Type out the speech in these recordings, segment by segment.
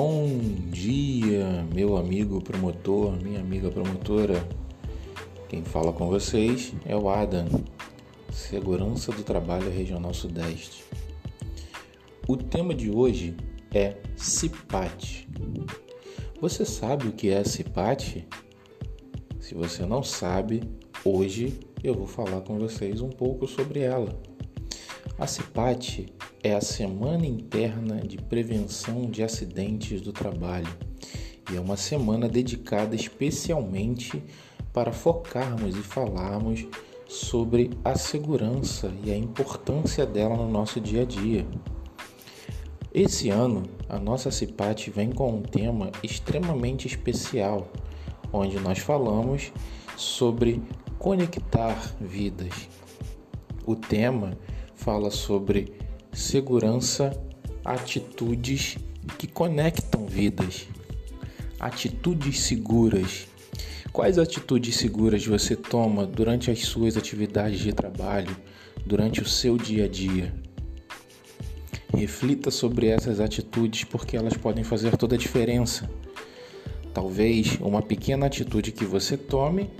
Bom dia, meu amigo promotor, minha amiga promotora. Quem fala com vocês é o Adam, Segurança do Trabalho Regional Sudeste. O tema de hoje é CIPAT. Você sabe o que é CIPAT? Se você não sabe, hoje eu vou falar com vocês um pouco sobre ela. A CIPAT é a Semana Interna de Prevenção de Acidentes do Trabalho e é uma semana dedicada especialmente para focarmos e falarmos sobre a segurança e a importância dela no nosso dia a dia. Esse ano, a nossa CIPAT vem com um tema extremamente especial, onde nós falamos sobre conectar vidas. O tema fala sobre segurança, atitudes que conectam vidas, atitudes seguras. Quais atitudes seguras você toma durante as suas atividades de trabalho, durante o seu dia a dia? Reflita sobre essas atitudes porque elas podem fazer toda a diferença. Talvez uma pequena atitude que você tome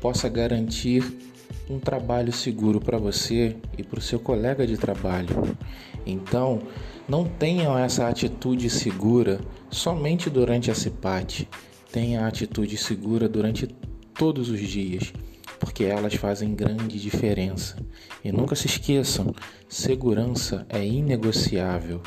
possa garantir um trabalho seguro para você e para o seu colega de trabalho. Então, não tenham essa atitude segura somente durante a CIPAT. Tenha a atitude segura durante todos os dias, porque elas fazem grande diferença. E nunca se esqueçam: segurança é inegociável.